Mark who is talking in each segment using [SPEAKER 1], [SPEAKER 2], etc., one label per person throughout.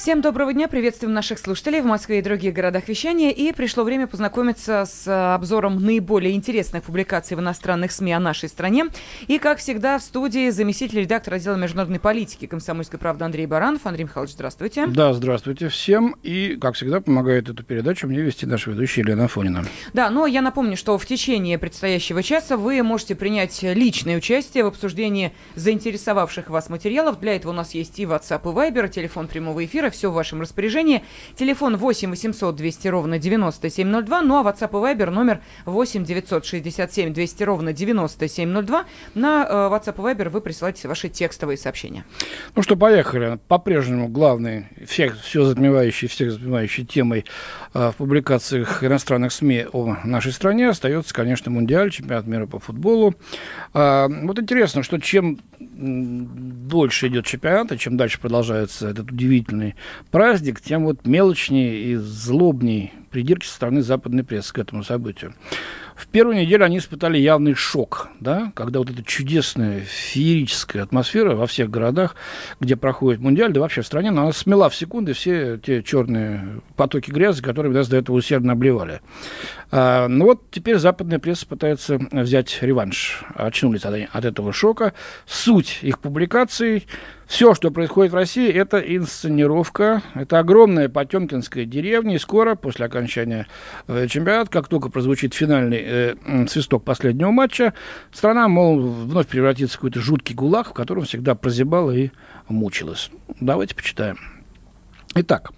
[SPEAKER 1] Всем доброго дня, приветствуем наших слушателей в Москве и других городах вещания. И пришло время познакомиться с э, обзором наиболее интересных публикаций в иностранных СМИ о нашей стране. И, как всегда, в студии заместитель редактора отдела международной политики комсомольской правды Андрей Баранов. Андрей Михайлович, здравствуйте.
[SPEAKER 2] Да, здравствуйте всем. И, как всегда, помогает эту передачу мне вести наша ведущая Елена Фонина.
[SPEAKER 1] Да, но я напомню, что в течение предстоящего часа вы можете принять личное участие в обсуждении заинтересовавших вас материалов. Для этого у нас есть и WhatsApp, и Viber, телефон прямого эфира все в вашем распоряжении. Телефон 8 800 200 ровно 9702, ну а WhatsApp и Viber номер 8 967 200 ровно 9702. На э, WhatsApp и Viber вы присылаете ваши текстовые сообщения.
[SPEAKER 2] Ну что, поехали. По-прежнему главной, всех, все затмевающей, всех затмевающей темой э, в публикациях иностранных СМИ о нашей стране остается, конечно, Мундиаль, чемпионат мира по футболу. Э, вот интересно, что чем дольше идет чемпионат, и чем дальше продолжается этот удивительный праздник, тем вот мелочнее и злобней придирки со стороны западной прессы к этому событию. В первую неделю они испытали явный шок, да, когда вот эта чудесная феерическая атмосфера во всех городах, где проходит Мундиаль, да вообще в стране, она смела в секунды все те черные потоки грязи, которые нас до этого усердно обливали. А, ну вот теперь западная пресса пытается взять реванш. Очнулись от, от этого шока. Суть их публикаций все, что происходит в России, это инсценировка. Это огромная Потемкинская деревня. И скоро, после окончания э, чемпионата, как только прозвучит финальный э, свисток последнего матча, страна, мол, вновь превратится в какой-то жуткий гулаг, в котором всегда прозябала и мучилась. Давайте почитаем. Итак,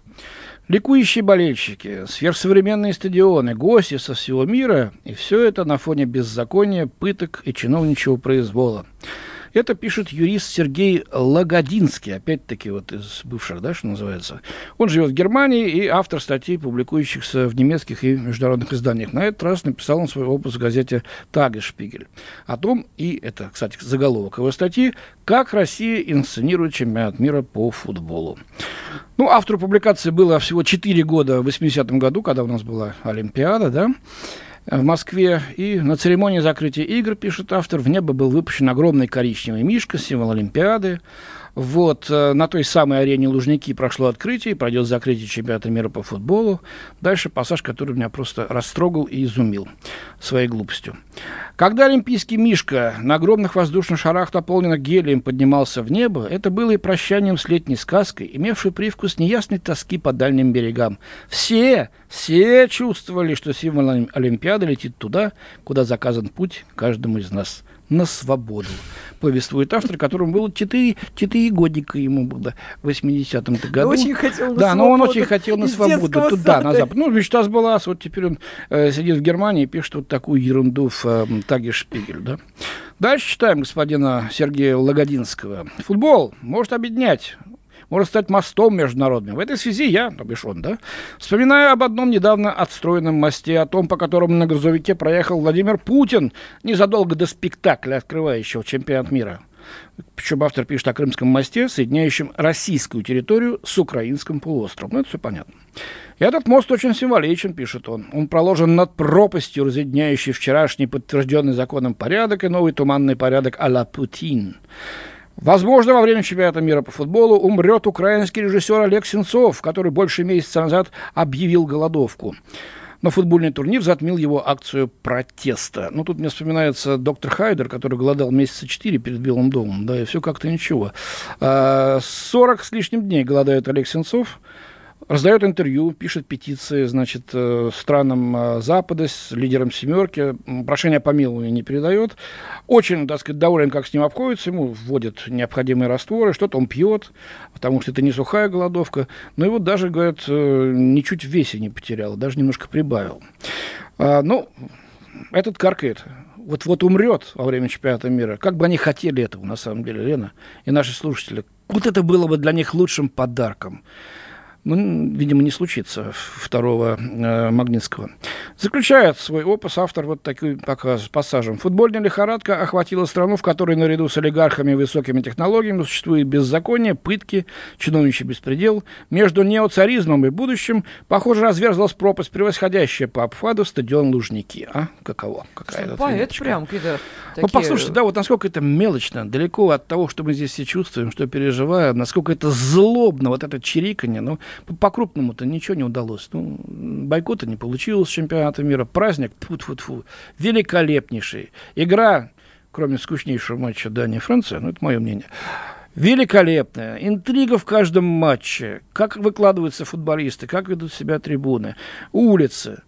[SPEAKER 2] Ликующие болельщики, сверхсовременные стадионы, гости со всего мира, и все это на фоне беззакония, пыток и чиновничьего произвола. Это пишет юрист Сергей Лагодинский, опять-таки вот из бывших, да, что называется. Он живет в Германии и автор статей, публикующихся в немецких и международных изданиях. На этот раз написал он свой опус в газете «Тагешпигель» о том, и это, кстати, заголовок его статьи, как Россия инсценирует чемпионат мира по футболу. Ну, автору публикации было всего 4 года в 80-м году, когда у нас была Олимпиада, да, в Москве. И на церемонии закрытия игр, пишет автор, в небо был выпущен огромный коричневый мишка, символ Олимпиады. Вот, э, на той самой арене Лужники прошло открытие, пройдет закрытие чемпионата мира по футболу. Дальше пассаж, который меня просто растрогал и изумил своей глупостью. Когда олимпийский Мишка на огромных воздушных шарах, наполненных гелием, поднимался в небо, это было и прощанием с летней сказкой, имевшей привкус неясной тоски по дальним берегам. Все, все чувствовали, что символ Олимпиады летит туда, куда заказан путь каждому из нас на свободу. Повествует автор, которому было 4, 4 годика ему было в 80-м году.
[SPEAKER 1] Очень хотел на
[SPEAKER 2] да,
[SPEAKER 1] свободу.
[SPEAKER 2] но он очень хотел на свободу. Туда, на запад. Ну, мечта сбылась. Вот теперь он э, сидит в Германии и пишет вот такую ерунду в э, Таге Шпигель. Да? Дальше читаем господина Сергея Лагодинского. Футбол может объединять может стать мостом международным. В этой связи я, то бишь он, да, вспоминаю об одном недавно отстроенном мосте, о том, по которому на грузовике проехал Владимир Путин незадолго до спектакля, открывающего чемпионат мира. Причем автор пишет о Крымском мосте, соединяющем российскую территорию с украинским полуостровом. Ну, это все понятно. И этот мост очень символичен, пишет он. Он проложен над пропастью, разъединяющей вчерашний подтвержденный законом порядок и новый туманный порядок а-ла Путин. Возможно, во время чемпионата мира по футболу умрет украинский режиссер Олег Сенцов, который больше месяца назад объявил голодовку. Но футбольный турнир затмил его акцию протеста. Ну, тут мне вспоминается доктор Хайдер, который голодал месяца четыре перед Белым домом. Да, и все как-то ничего. 40 а, с лишним дней голодает Олег Сенцов раздает интервью, пишет петиции, значит, э, странам э, Запада с лидером «семерки», прошение о помиловании не передает. Очень, так сказать, доволен, как с ним обходится, ему вводят необходимые растворы, что-то он пьет, потому что это не сухая голодовка. Но его даже, говорят, э, ничуть в весе не потерял, даже немножко прибавил. А, ну, этот каркает. Вот, вот умрет во время чемпионата мира. Как бы они хотели этого, на самом деле, Лена, и наши слушатели. Вот это было бы для них лучшим подарком. Ну, видимо, не случится второго э, Магнитского. Заключает свой опус автор вот такой показ, пассажем. Футбольная лихорадка охватила страну, в которой наряду с олигархами и высокими технологиями существует беззаконие, пытки, чиновничий беспредел. Между неоцаризмом и будущим, похоже, разверзлась пропасть, превосходящая по обхвату стадион Лужники. А? Каково?
[SPEAKER 1] Какая Что, поэт прям какие-то
[SPEAKER 2] такие... Ну, послушайте, да, вот насколько это мелочно, далеко от того, что мы здесь все чувствуем, что переживаем, насколько это злобно, вот это чириканье, ну, по-крупному-то ничего не удалось. Ну, бойкота не получилось чемпионата мира. Праздник, тьфу -тьфу великолепнейший. Игра, кроме скучнейшего матча Дания-Франция, ну, это мое мнение, Великолепная. Интрига в каждом матче. Как выкладываются футболисты, как ведут себя трибуны, улицы.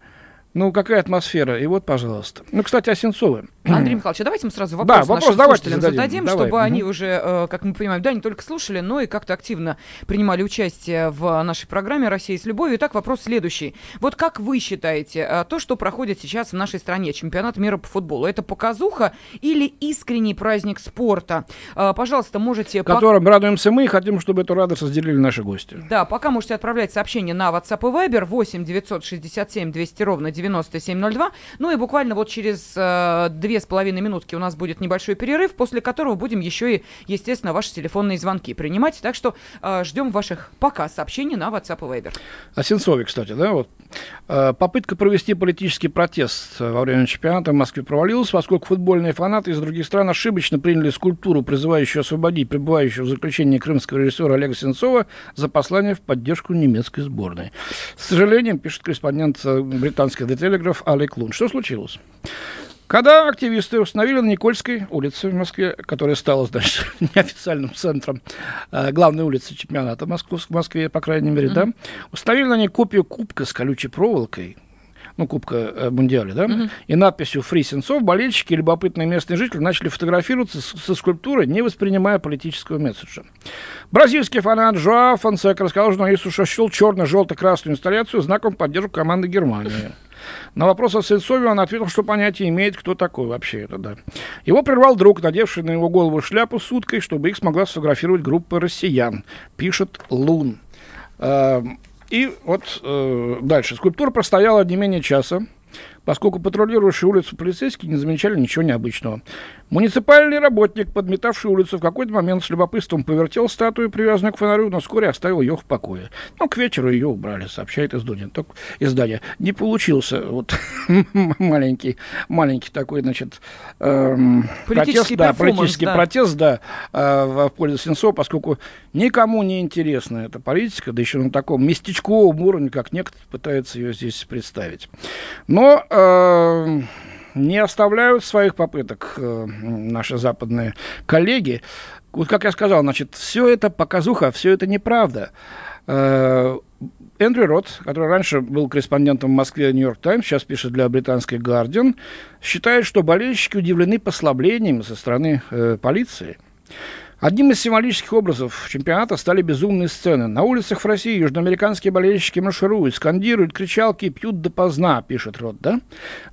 [SPEAKER 2] Ну, какая атмосфера? И вот, пожалуйста. Ну, кстати, о Сенцове.
[SPEAKER 1] Андрей Михайлович, а давайте мы сразу вопрос, да, вопрос нашим слушателям зададим, зададим
[SPEAKER 2] давай.
[SPEAKER 1] чтобы угу. они уже, э, как мы понимаем, да, не только слушали, но и как-то активно принимали участие в нашей программе «Россия с любовью». Итак, вопрос следующий. Вот как вы считаете, э, то, что проходит сейчас в нашей стране, чемпионат мира по футболу, это показуха или искренний праздник спорта? Э, пожалуйста, можете...
[SPEAKER 2] Которым радуемся мы и хотим, чтобы эту радость разделили наши гости.
[SPEAKER 1] Да, пока можете отправлять сообщения на WhatsApp и Viber 8 967 200 ровно 9702. Ну и буквально вот через две две с половиной минутки у нас будет небольшой перерыв, после которого будем еще и, естественно, ваши телефонные звонки принимать. Так что э, ждем ваших пока сообщений на WhatsApp и Viber.
[SPEAKER 2] О Сенцове, кстати, да, вот. Э, попытка провести политический протест во время чемпионата в Москве провалилась, поскольку футбольные фанаты из других стран ошибочно приняли скульптуру, призывающую освободить пребывающего в заключении крымского режиссера Олега Сенцова за послание в поддержку немецкой сборной. С сожалением, пишет корреспондент э, британских The Telegraph Алек Лун. Что случилось? Когда активисты установили на Никольской улице в Москве, которая стала, значит, неофициальным центром э, главной улицы чемпионата Москвы, в Москве, по крайней мере, mm-hmm. да, установили на ней копию кубка с колючей проволокой, ну, Кубка э, Мундиаля, да, mm-hmm. и надписью «Фри Сенцов», болельщики и любопытные местные жители начали фотографироваться с, со скульптурой, не воспринимая политического месседжа. Бразильский фанат Жоа Фонсека рассказал журналисту, что счел черно-желто-красную инсталляцию знаком поддержки команды Германии. На вопрос о Сенцове он ответил, что понятие имеет, кто такой вообще это, да. Его прервал друг, надевший на его голову шляпу с уткой, чтобы их смогла сфотографировать группа россиян, пишет Лун. Эм, и вот э, дальше. Скульптура простояла не менее часа поскольку патрулирующие улицу полицейские не замечали ничего необычного. Муниципальный работник, подметавший улицу, в какой-то момент с любопытством повертел статую, привязанную к фонарю, но вскоре оставил ее в покое. Ну, к вечеру ее убрали, сообщает издание. Только издание. Не получился вот маленький, маленький такой, значит, эм,
[SPEAKER 1] политический
[SPEAKER 2] протест, да, политический да. протест, да, э, в пользу Сенцова, поскольку никому не интересна эта политика, да еще на таком местечковом уровне, как некоторые пытаются ее здесь представить. Но э, не оставляют своих попыток э, наши западные коллеги. Вот как я сказал, значит, все это показуха, все это неправда. Э, Эндрю Рот, который раньше был корреспондентом в Москве Нью-Йорк Таймс, сейчас пишет для британской Гардиан, считает, что болельщики удивлены послаблениями со стороны э, полиции. Одним из символических образов чемпионата стали безумные сцены. На улицах в России южноамериканские болельщики маршируют, скандируют, кричалки и пьют допоздна, пишет Рот, да?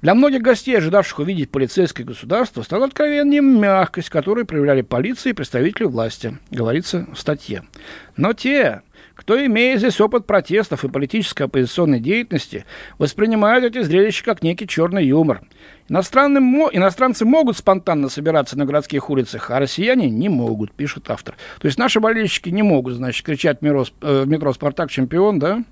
[SPEAKER 2] Для многих гостей, ожидавших увидеть полицейское государство, стала откровением мягкость, которую проявляли полиция и представители власти, говорится в статье. Но те, кто, имея здесь опыт протестов и политической оппозиционной деятельности, воспринимают эти зрелища как некий черный юмор. Иностранным, иностранцы могут спонтанно собираться на городских улицах, а россияне не могут, пишет автор. То есть наши болельщики не могут, значит, кричать в э, метро «Спартак чемпион», да,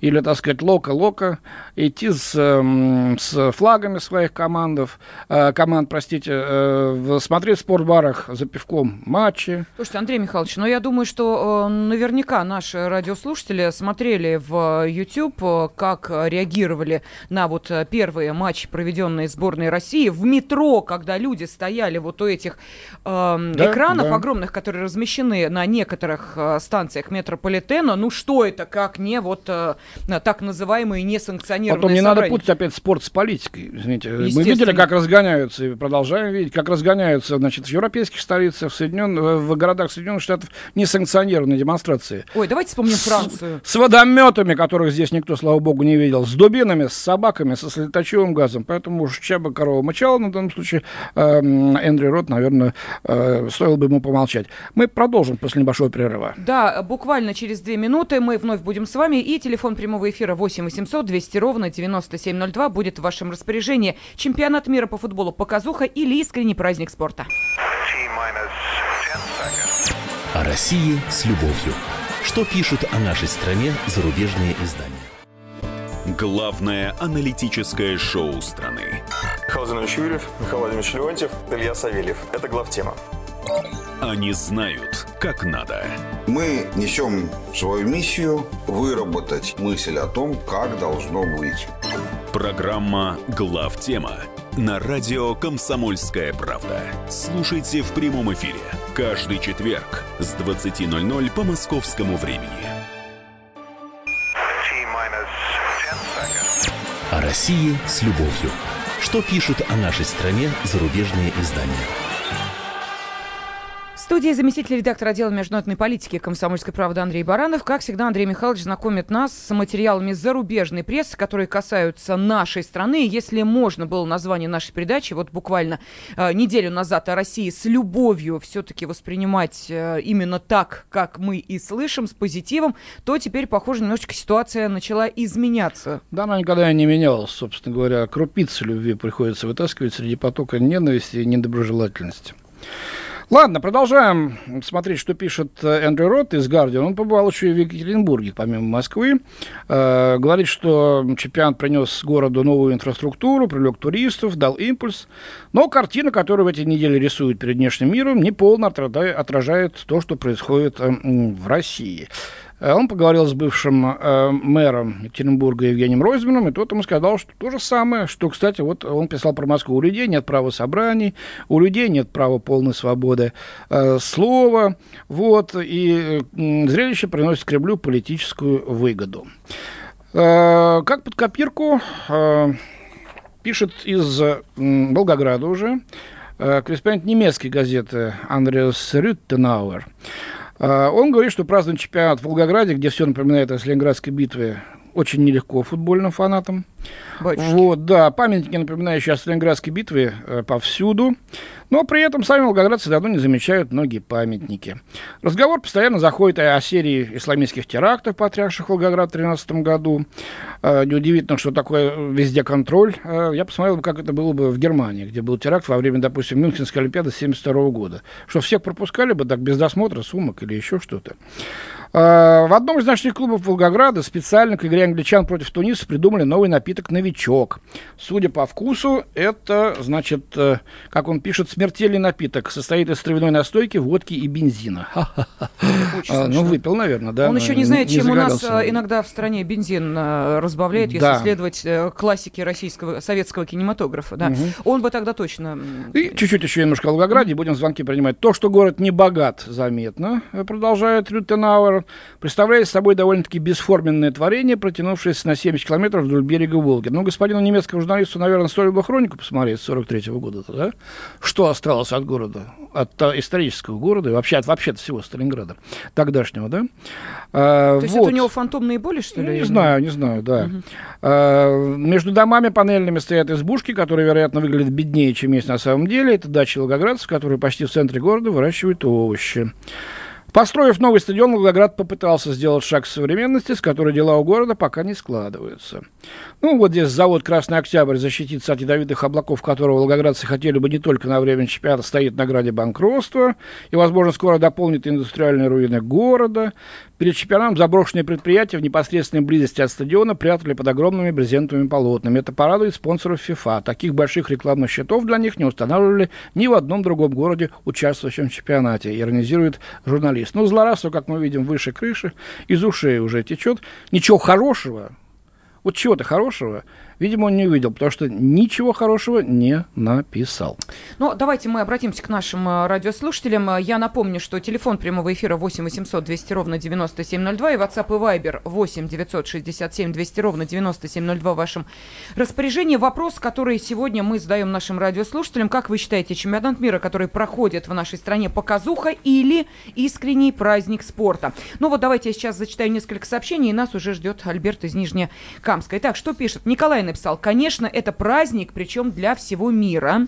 [SPEAKER 2] или, так сказать, лока-лока, идти с, эм, с флагами своих командов, э, команд, простите, э, смотреть в спортбарах за пивком матчи.
[SPEAKER 1] Слушайте, Андрей Михайлович, ну я думаю, что э, наверняка наши радиослушатели смотрели в YouTube, как реагировали на вот первые матчи, проведенные сборной России в метро, когда люди стояли вот у этих э, да, экранов да. огромных, которые размещены на некоторых станциях метрополитена. Ну что это, как не вот а, так называемые несанкционированные
[SPEAKER 2] Потом не
[SPEAKER 1] собрания.
[SPEAKER 2] надо путать опять спорт с политикой. Извините. Мы видели, как разгоняются, и продолжаем видеть, как разгоняются значит, в европейских столицах, в, Соединен... в городах Соединенных Штатов несанкционированные демонстрации.
[SPEAKER 1] Ой, давайте вспомним Францию.
[SPEAKER 2] С, с водометами, которых здесь никто, слава богу, не видел, с дубинами, с собаками, со слеточевым газом. Поэтому уж чаба корова мычала, на данном случае э, Эндрю Рот, наверное, э, стоило бы ему помолчать. Мы продолжим после небольшого перерыва.
[SPEAKER 1] Да, буквально через две минуты мы вновь будем с вами. И телефон прямого эфира 8 800 200 ровно 9702 будет в вашем распоряжении. Чемпионат мира по футболу показуха или искренний праздник спорта.
[SPEAKER 3] О России с любовью. Что пишут о нашей стране зарубежные издания?
[SPEAKER 4] Главное аналитическое шоу страны.
[SPEAKER 5] Михаил Юрьев, Михаил Владимирович Леонтьев, Илья Савельев. Это главтема.
[SPEAKER 4] Они знают, как надо.
[SPEAKER 6] Мы несем свою миссию выработать мысль о том, как должно быть.
[SPEAKER 4] Программа «Главтема» на радио «Комсомольская правда». Слушайте в прямом эфире каждый четверг с 20.00 по московскому времени.
[SPEAKER 3] О России с любовью. Что пишут о нашей стране зарубежные издания?
[SPEAKER 1] Студии заместитель редактора отдела международной политики комсомольской правды Андрей Баранов. Как всегда, Андрей Михайлович знакомит нас с материалами зарубежной прессы, которые касаются нашей страны. Если можно было название нашей передачи, вот буквально э, неделю назад о России с любовью все-таки воспринимать э, именно так, как мы и слышим, с позитивом, то теперь, похоже, немножечко ситуация начала изменяться.
[SPEAKER 2] Да, она никогда не менялась, собственно говоря. Крупицы любви приходится вытаскивать среди потока ненависти и недоброжелательности. Ладно, продолжаем смотреть, что пишет э, Эндрю Рот из «Гардиан». Он побывал еще и в Екатеринбурге, помимо Москвы. Э, говорит, что чемпионат принес городу новую инфраструктуру, привлек туристов, дал импульс. Но картина, которую в эти недели рисуют перед внешним миром, неполно отражает то, что происходит э, в России. Э, он поговорил с бывшим э, мэром Екатеринбурга Евгением Ройзманом, и тот ему сказал, что то же самое, что, кстати, вот он писал про Москву. У людей нет права собраний, у людей нет права полной свободы э, слова, вот, и э, зрелище приносит Кремлю политическую выгоду. Э, как под копирку э, пишет из э, Волгограда уже э, корреспондент немецкой газеты Андреас Рюттенауэр. А, он говорит, что праздновать чемпионат в Волгограде, где все напоминает о Сталинградской битве, очень нелегко футбольным фанатам.
[SPEAKER 1] Батюшки.
[SPEAKER 2] Вот, да, памятники, напоминающие о Сталинградской битве, э, повсюду. Но при этом сами волгоградцы давно не замечают многие памятники. Разговор постоянно заходит о, серии исламистских терактов, потрясших Волгоград в 2013 году. Э, неудивительно, что такое везде контроль. Э, я посмотрел, как это было бы в Германии, где был теракт во время, допустим, Мюнхенской Олимпиады 1972 года. Что всех пропускали бы так без досмотра сумок или еще что-то. Э, в одном из ночных клубов Волгограда специально к игре англичан против Туниса придумали новый напиток «Новичок». Судя по вкусу, это, значит, э, как он пишет, смертельный напиток. Состоит из травяной настойки, водки и бензина.
[SPEAKER 1] Очень
[SPEAKER 2] А, ну, выпил, наверное, да?
[SPEAKER 1] Он еще не знает, чем у нас э, иногда в стране бензин э, разбавляют, если
[SPEAKER 2] Да.
[SPEAKER 1] следовать э, классике российского советского кинематографа. Да. Он бы тогда точно.
[SPEAKER 2] И чуть-чуть еще немножко о Волгограде, будем звонки принимать. То, что город не богат, заметно, э, продолжает Рютенауэр, представляет собой довольно-таки бесформенное творение, протянувшееся на 70 километров вдоль берега Волги. Ну, господину немецкому журналисту, наверное, стоило бы хронику посмотреть с 43 года, да? Что осталось от города, от исторического города и вообще от вообще всего Сталинграда тогдашнего, да? А,
[SPEAKER 1] То есть
[SPEAKER 2] вот.
[SPEAKER 1] это у него фантомные боли, что ли?
[SPEAKER 2] Ну, не знаю, не знаю, да. А, между домами панельными стоят избушки, которые, вероятно, выглядят беднее, чем есть на самом деле. Это дачи волгоградцев, которые почти в центре города выращивают овощи. Построив новый стадион, Волгоград попытался сделать шаг к современности, с которой дела у города пока не складываются. Ну, вот здесь завод «Красный Октябрь» защитится от ядовитых облаков, которого волгоградцы хотели бы не только на время чемпионата, стоит на граде банкротства и, возможно, скоро дополнит индустриальные руины города. Перед чемпионатом заброшенные предприятия в непосредственной близости от стадиона прятали под огромными брезентовыми полотнами. Это порадует спонсоров ФИФА. Таких больших рекламных счетов для них не устанавливали ни в одном другом городе, участвующем в чемпионате, иронизирует журналист. Ну, злорадство, как мы видим, выше крыши, из ушей уже течет. Ничего хорошего, вот чего-то хорошего Видимо, он не увидел, потому что ничего хорошего не написал.
[SPEAKER 1] Ну, давайте мы обратимся к нашим э, радиослушателям. Я напомню, что телефон прямого эфира 8 800 200 ровно 9702 и WhatsApp и Viber 8 967 200 ровно 9702 в вашем распоряжении. Вопрос, который сегодня мы задаем нашим радиослушателям. Как вы считаете, чемпионат мира, который проходит в нашей стране, показуха или искренний праздник спорта? Ну вот давайте я сейчас зачитаю несколько сообщений, и нас уже ждет Альберт из Нижнекамска. Итак, что пишет? Николай написал, конечно, это праздник, причем для всего мира.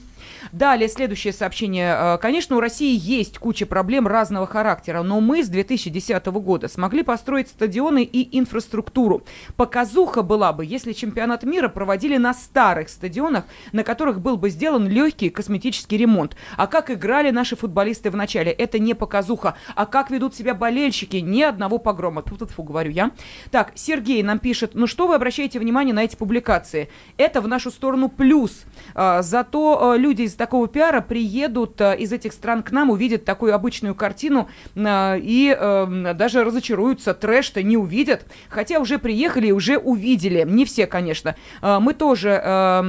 [SPEAKER 1] Далее, следующее сообщение. Э, конечно, у России есть куча проблем разного характера, но мы с 2010 года смогли построить стадионы и инфраструктуру. Показуха была бы, если чемпионат мира проводили на старых стадионах, на которых был бы сделан легкий косметический ремонт. А как играли наши футболисты в начале, это не показуха. А как ведут себя болельщики, ни одного погрома. Тут фу говорю я. Так, Сергей нам пишет, ну что вы обращаете внимание на эти публикации? Это в нашу сторону плюс. А, зато а, люди из такого пиара приедут а, из этих стран к нам, увидят такую обычную картину и а, даже разочаруются. Трэш-то не увидят. Хотя уже приехали и уже увидели. Не все, конечно. Мы тоже, а,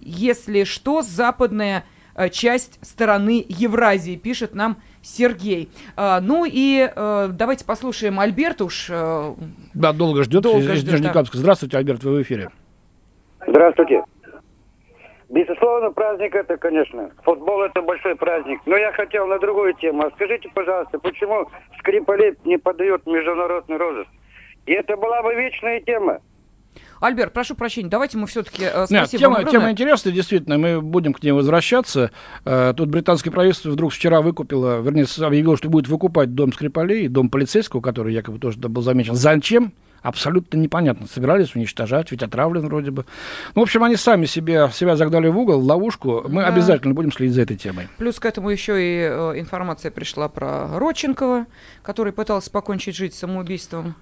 [SPEAKER 1] если что, западная а, часть стороны Евразии, пишет нам Сергей. А, ну и а, давайте послушаем Альберта уж. А,
[SPEAKER 2] да, долго ждет.
[SPEAKER 1] Долго ждет да.
[SPEAKER 2] Здравствуйте, Альберт, вы в эфире.
[SPEAKER 7] Здравствуйте. Безусловно, праздник это, конечно. Футбол это большой праздник. Но я хотел на другую тему. А скажите, пожалуйста, почему Скрипалей не подает международный розыск? И это была бы вечная тема.
[SPEAKER 1] Альберт, прошу прощения, давайте мы все-таки э,
[SPEAKER 2] спасибо Нет, тема, тема интересная, действительно, мы будем к ней возвращаться. Э, тут британское правительство вдруг вчера выкупило, вернее, объявило, что будет выкупать дом Скрипалей, дом полицейского, который якобы тоже был замечен. Зачем? Абсолютно непонятно. Собирались уничтожать, ведь отравлен вроде бы. Ну, в общем, они сами себе, себя загнали в угол, в ловушку. Мы да. обязательно будем следить за этой темой.
[SPEAKER 1] Плюс к этому еще и э, информация пришла про Родченкова, который пытался покончить жизнь самоубийством.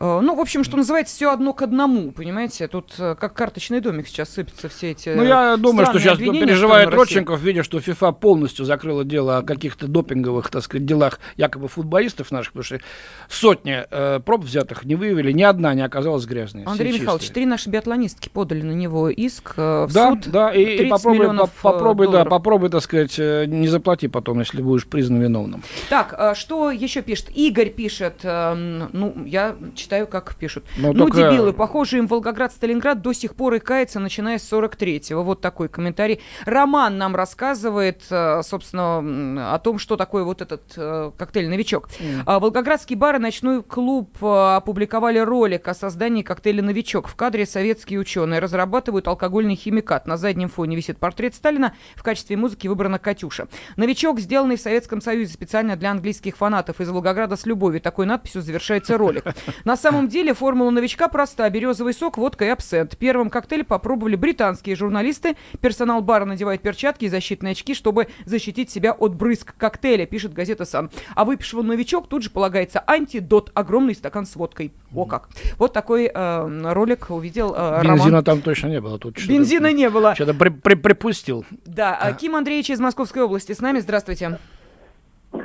[SPEAKER 1] Э, ну, в общем, что называется, все одно к одному, понимаете? Тут э, как карточный домик сейчас сыпятся все эти
[SPEAKER 2] Ну, я думаю, что сейчас переживает Родченков, видя, что ФИФА полностью закрыла дело о каких-то допинговых, так сказать, делах якобы футболистов наших, потому что сотни э, проб взятых не выявили, ни одна не оказалась грязной.
[SPEAKER 1] Андрей Михайлович, три наши биатлонистки подали на него иск э, в
[SPEAKER 2] да,
[SPEAKER 1] суд.
[SPEAKER 2] Да, и, и попробуй, по, попробуй, долларов. да, попробуй, так сказать, не заплати потом, если будешь признан виновным.
[SPEAKER 1] Так, что еще пишет? Игорь пишет, эм, ну, я читаю, как пишут.
[SPEAKER 2] Но
[SPEAKER 1] ну,
[SPEAKER 2] только...
[SPEAKER 1] дебилы, похоже, им Волгоград, Сталинград до сих пор и кается, начиная с 43-го. Вот такой комментарий. Роман нам рассказывает, э, собственно, о том, что такое вот этот э, коктейль «Новичок». Mm. Волгоградский бар и ночной клуб э, опубликовали ролик о создании коктейля «Новичок». В кадре советские ученые разрабатывают алкогольный химикат. На заднем фоне висит портрет Сталина. В качестве музыки выбрана «Катюша». «Новичок», сделанный в Советском Союзе специально для английских фанатов из Волгограда с любовью. Такой надписью завершается ролик. На самом деле формула новичка проста. Березовый сок, водка и абсент. Первым коктейль попробовали британские журналисты. Персонал бара надевает перчатки и защитные очки, чтобы защитить себя от брызг коктейля, пишет газета «Сан». А выпившего новичок тут же полагается антидот. Огромный стакан с водкой. О как. Вот такой э, ролик увидел э,
[SPEAKER 2] Бензина
[SPEAKER 1] Роман.
[SPEAKER 2] там точно не было. Тут
[SPEAKER 1] Бензина не было.
[SPEAKER 2] Что-то при, при, припустил.
[SPEAKER 1] Да. А. Ким Андреевич из Московской области с нами. Здравствуйте.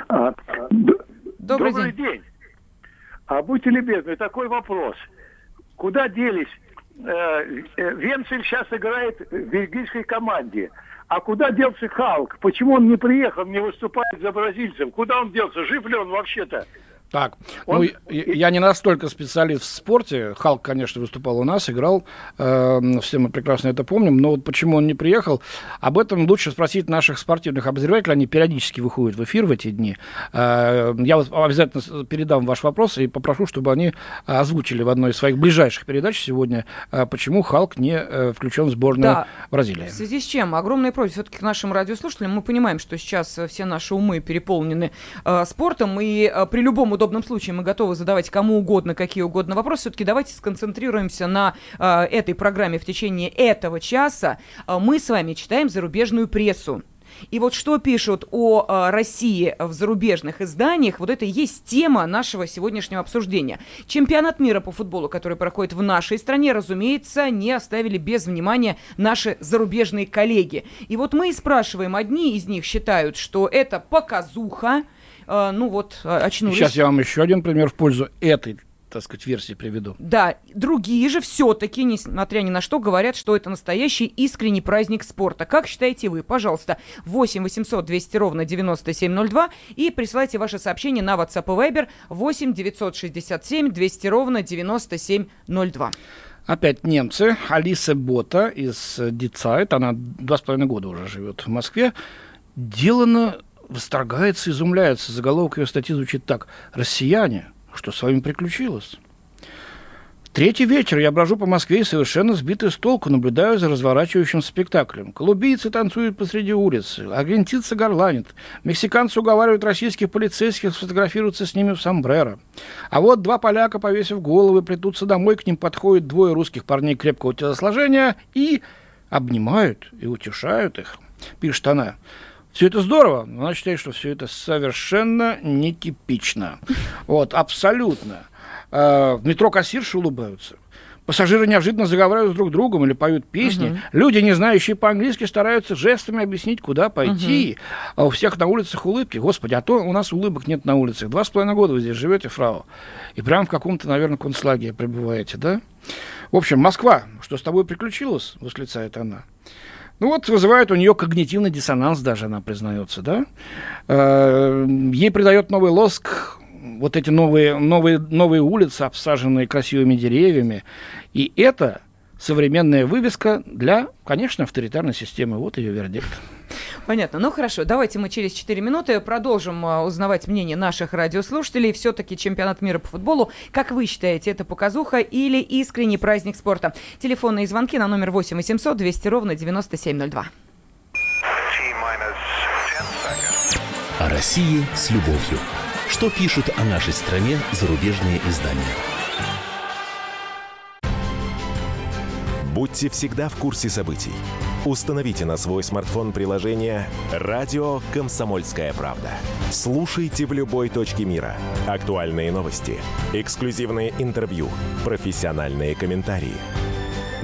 [SPEAKER 8] А,
[SPEAKER 1] Добрый,
[SPEAKER 8] Добрый
[SPEAKER 1] день.
[SPEAKER 8] день. А будьте любезны, такой вопрос. Куда делись? Э, э, Венцель сейчас играет в бельгийской команде. А куда делся Халк? Почему он не приехал, не выступает за бразильцев? Куда он делся? Жив ли он вообще-то?
[SPEAKER 2] Так, он... ну, я не настолько специалист в спорте. Халк, конечно, выступал у нас, играл. Э, все мы прекрасно это помним. Но вот почему он не приехал, об этом лучше спросить наших спортивных обозревателей. Они периодически выходят в эфир в эти дни. Э, я вот обязательно передам ваш вопрос и попрошу, чтобы они озвучили в одной из своих ближайших передач сегодня, э, почему Халк не э, включен в сборную
[SPEAKER 1] да.
[SPEAKER 2] Бразилии.
[SPEAKER 1] В связи с чем? Огромная просьба все-таки к нашим радиослушателям. Мы понимаем, что сейчас все наши умы переполнены э, спортом, и э, при любом удобном случае мы готовы задавать кому угодно, какие угодно вопросы. Все-таки давайте сконцентрируемся на э, этой программе в течение этого часа. Э, мы с вами читаем зарубежную прессу. И вот что пишут о э, России в зарубежных изданиях, вот это и есть тема нашего сегодняшнего обсуждения. Чемпионат мира по футболу, который проходит в нашей стране, разумеется, не оставили без внимания наши зарубежные коллеги. И вот мы и спрашиваем, одни из них считают, что это показуха, э, ну вот, очнулись.
[SPEAKER 2] Сейчас я вам еще один пример в пользу этой так сказать, версии приведу.
[SPEAKER 1] Да, другие же все-таки, несмотря ни на что, говорят, что это настоящий искренний праздник спорта. Как считаете вы? Пожалуйста, 8 800 200 ровно 9702 и присылайте ваше сообщение на WhatsApp и Viber 8 967 200 ровно 9702.
[SPEAKER 2] Опять немцы. Алиса Бота из Дицайт, она два с половиной года уже живет в Москве, делано восторгается, изумляется. Заголовок ее статьи звучит так. «Россияне, что с вами приключилось?» Третий вечер я брожу по Москве и совершенно сбитый с толку наблюдаю за разворачивающим спектаклем. Колумбийцы танцуют посреди улицы, аргентинцы горланят, мексиканцы уговаривают российских полицейских сфотографироваться с ними в сомбреро. А вот два поляка, повесив головы, плетутся домой, к ним подходят двое русских парней крепкого телосложения и обнимают и утешают их, пишет она. Все это здорово, но она считает, что все это совершенно нетипично. Вот, абсолютно. А, в метро кассирши улыбаются. Пассажиры неожиданно заговаривают с друг другом или поют песни. Угу. Люди, не знающие по-английски, стараются жестами объяснить, куда пойти. Угу. А у всех на улицах улыбки. Господи, а то у нас улыбок нет на улицах. Два с половиной года вы здесь живете, фрау. И прям в каком-то, наверное, концлагере пребываете, да? В общем, Москва, что с тобой приключилось, восклицает она. Ну вот вызывает у нее когнитивный диссонанс даже, она признается, да? Э, ей придает новый лоск вот эти новые, новые, новые улицы, обсаженные красивыми деревьями. И это современная вывеска для, конечно, авторитарной системы. Вот ее вердикт.
[SPEAKER 1] Понятно. Ну хорошо, давайте мы через 4 минуты продолжим а, узнавать мнение наших радиослушателей. Все-таки чемпионат мира по футболу. Как вы считаете, это показуха или искренний праздник спорта? Телефонные звонки на номер 8 800 200 ровно 9702.
[SPEAKER 3] О России с любовью. Что пишут о нашей стране зарубежные издания?
[SPEAKER 9] Будьте всегда в курсе событий. Установите на свой смартфон приложение «Радио Комсомольская правда». Слушайте в любой точке мира. Актуальные новости, эксклюзивные интервью, профессиональные комментарии.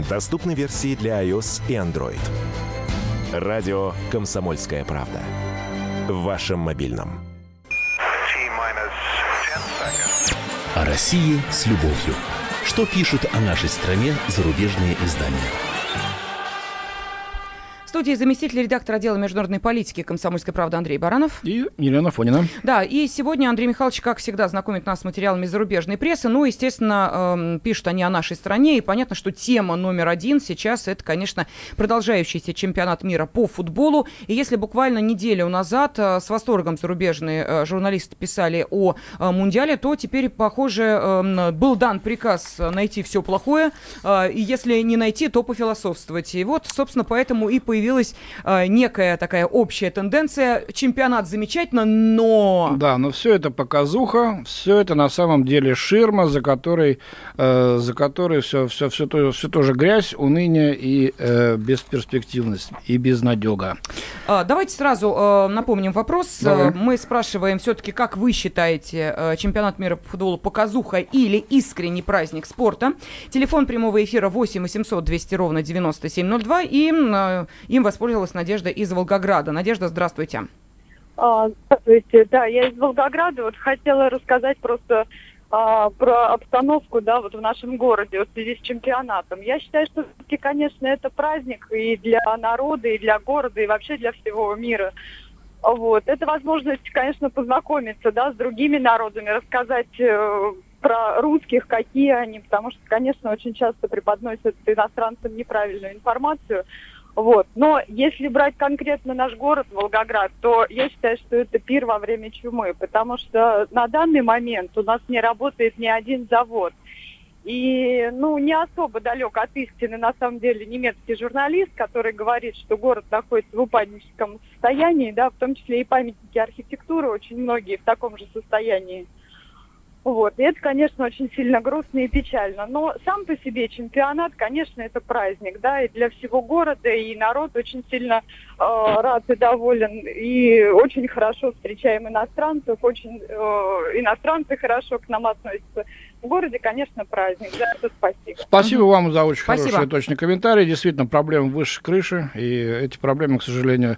[SPEAKER 9] Доступны версии для iOS и Android. «Радио Комсомольская правда». В вашем мобильном.
[SPEAKER 3] О России с любовью. Что пишут о нашей стране зарубежные издания?
[SPEAKER 1] Студии заместитель редактора отдела международной политики комсомольской правды Андрей Баранов.
[SPEAKER 2] И Елена Фонина.
[SPEAKER 1] Да, и сегодня Андрей Михайлович, как всегда, знакомит нас с материалами зарубежной прессы. Ну, естественно, э, пишут они о нашей стране. И понятно, что тема номер один сейчас это, конечно, продолжающийся чемпионат мира по футболу. И если буквально неделю назад э, с восторгом зарубежные э, журналисты писали о э, Мундиале, то теперь, похоже, э, был дан приказ найти все плохое. И если не найти, то пофилософствовать. И вот, собственно, поэтому и появилась появилась э, некая такая общая тенденция. Чемпионат замечательно, но...
[SPEAKER 2] Да, но все это показуха, все это на самом деле ширма, за которой, э, за которой все, все, все, то, все тоже грязь, уныние и э, бесперспективность, и безнадега.
[SPEAKER 1] А, давайте сразу э, напомним вопрос. Давай. Э, мы спрашиваем все-таки, как вы считаете, э, чемпионат мира по футболу показуха или искренний праздник спорта? Телефон прямого эфира 8 800 200 ровно 9702 и э, им воспользовалась Надежда из Волгограда. Надежда, здравствуйте.
[SPEAKER 10] А, здравствуйте. Да, я из Волгограда. Вот хотела рассказать просто а, про обстановку, да, вот в нашем городе вот в связи с чемпионатом. Я считаю, что конечно, это праздник и для народа, и для города, и вообще для всего мира. Вот. Это возможность, конечно, познакомиться, да, с другими народами, рассказать э, про русских, какие они, потому что, конечно, очень часто преподносят иностранцам неправильную информацию. Вот. Но если брать конкретно наш город Волгоград, то я считаю, что это пир во время чумы, потому что на данный момент у нас не работает ни один завод. И, ну, не особо далек от истины, на самом деле, немецкий журналист, который говорит, что город находится в упадническом состоянии, да, в том числе и памятники архитектуры, очень многие в таком же состоянии. Вот. И это, конечно, очень сильно грустно и печально. Но сам по себе чемпионат, конечно, это праздник, да, и для всего города, и народ очень сильно рад и доволен. И очень хорошо встречаем иностранцев, очень э, иностранцы хорошо к нам относятся в городе, конечно, праздник. За это спасибо.
[SPEAKER 2] Спасибо вам за очень
[SPEAKER 1] Спасибо.
[SPEAKER 2] хороший и точный комментарий. Действительно, проблемы выше крыши, и эти проблемы, к сожалению,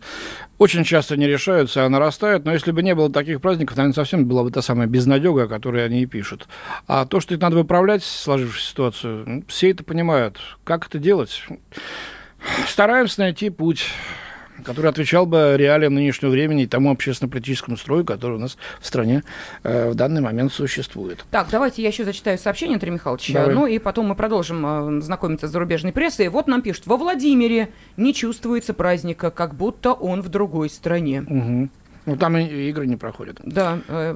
[SPEAKER 2] очень часто не решаются, а нарастают. Но если бы не было таких праздников, наверное, совсем была бы та самая безнадега, о которой они и пишут. А то, что их надо выправлять, сложившуюся ситуацию, ну, все это понимают. Как это делать? Стараемся найти путь который отвечал бы реалиям нынешнего времени и тому общественно-политическому строю, который у нас в стране э, в данный момент существует.
[SPEAKER 1] Так, давайте я еще зачитаю сообщение, Андрей Михайлович.
[SPEAKER 2] Давай.
[SPEAKER 1] Ну и потом мы продолжим э, знакомиться с зарубежной прессой. Вот нам пишут, во Владимире не чувствуется праздника, как будто он в другой стране.
[SPEAKER 2] Угу. Ну, там и игры не проходят.
[SPEAKER 1] Да, э,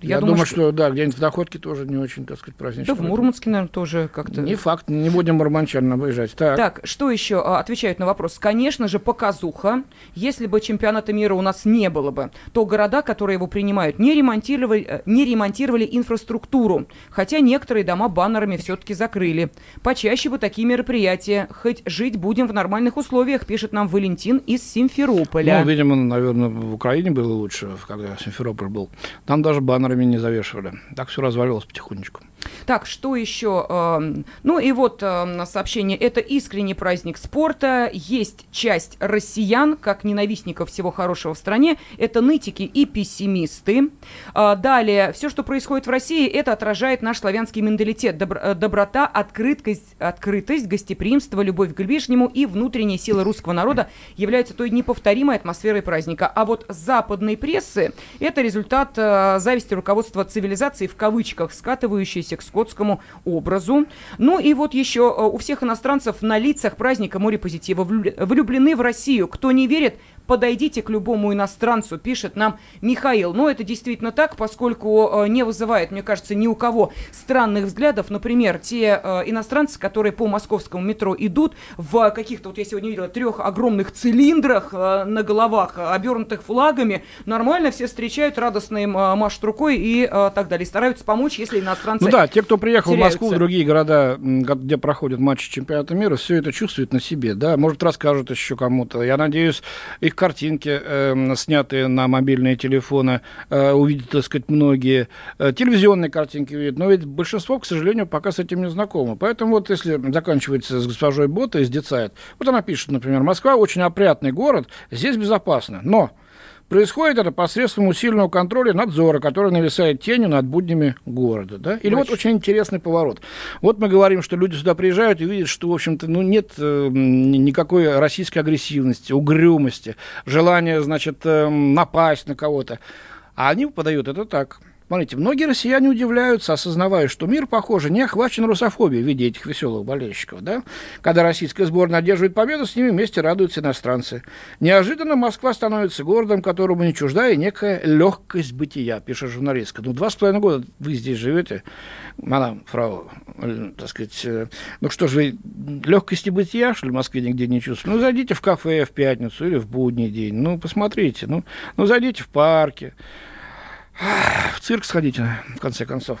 [SPEAKER 2] я, я думаю, думаю что... что да, где-нибудь в Находке тоже не очень, так сказать, празднично.
[SPEAKER 1] Да, в Мурманске, наверное, тоже как-то.
[SPEAKER 2] Не факт, не будем мурманчан выезжать. Так.
[SPEAKER 1] так, что еще а, отвечают на вопрос? Конечно же, показуха. Если бы чемпионата мира у нас не было бы, то города, которые его принимают, не ремонтировали, э, не ремонтировали инфраструктуру. Хотя некоторые дома баннерами все-таки закрыли. Почаще бы такие мероприятия. Хоть жить будем в нормальных условиях, пишет нам Валентин из Симферополя.
[SPEAKER 2] Ну, видимо, наверное, в Украине было лучше, когда Симферополь был. Там даже баннерами не завешивали. Так все развалилось потихонечку.
[SPEAKER 1] Так, что еще? Эм, ну и вот эм, сообщение. Это искренний праздник спорта. Есть часть россиян, как ненавистников всего хорошего в стране. Это нытики и пессимисты. А, далее. Все, что происходит в России, это отражает наш славянский менталитет. Добро, доброта, открытость, открытость, гостеприимство, любовь к ближнему и внутренняя сила русского народа являются той неповторимой атмосферой праздника. А вот западной прессы это результат э, зависти руководства цивилизации в кавычках, скатывающейся к скотскому образу. Ну и вот еще э, у всех иностранцев на лицах праздника море позитива влюблены в Россию. Кто не верит, подойдите к любому иностранцу, пишет нам Михаил. Но это действительно так, поскольку э, не вызывает, мне кажется, ни у кого странных взглядов. Например, те э, иностранцы, которые по московскому метро идут в каких-то, вот я сегодня видела, трех огромных цилиндрах э, на головах, обернутых флагами, нормально все встречают, радостно им машут рукой и так далее. Стараются помочь, если иностранцы
[SPEAKER 2] Ну да, те, кто приехал
[SPEAKER 1] теряются.
[SPEAKER 2] в Москву, в другие города, где проходят матчи чемпионата мира, все это чувствуют на себе, да, может, расскажут еще кому-то. Я надеюсь, их картинки, э, снятые на мобильные телефоны, э, увидят, так сказать, многие. Э, телевизионные картинки видят, но ведь большинство, к сожалению, пока с этим не знакомо. Поэтому вот если заканчивается с госпожой Бота из Децайт, вот она пишет, например, Москва очень опрятный город, здесь безопасно, но Происходит это посредством усиленного контроля надзора, который нависает тенью над буднями города. Да? Или Очень. вот очень интересный поворот. Вот мы говорим, что люди сюда приезжают и видят, что, в общем-то, ну, нет э, никакой российской агрессивности, угрюмости, желания, значит, э, напасть на кого-то. А они подают это так – Смотрите, многие россияне удивляются, осознавая, что мир, похоже, не охвачен русофобией в виде этих веселых болельщиков. Да? Когда российская сборная одерживает победу, с ними вместе радуются иностранцы. Неожиданно Москва становится городом, которому не чуждая некая легкость бытия, пишет журналистка. Ну, два с половиной года вы здесь живете, мадам, фрау, э, так сказать, э, ну что ж вы, легкости бытия, что ли, в Москве нигде не чувствуете? Ну, зайдите в кафе в пятницу или в будний день, ну, посмотрите, ну, ну зайдите в парке, в цирк сходите, в конце концов.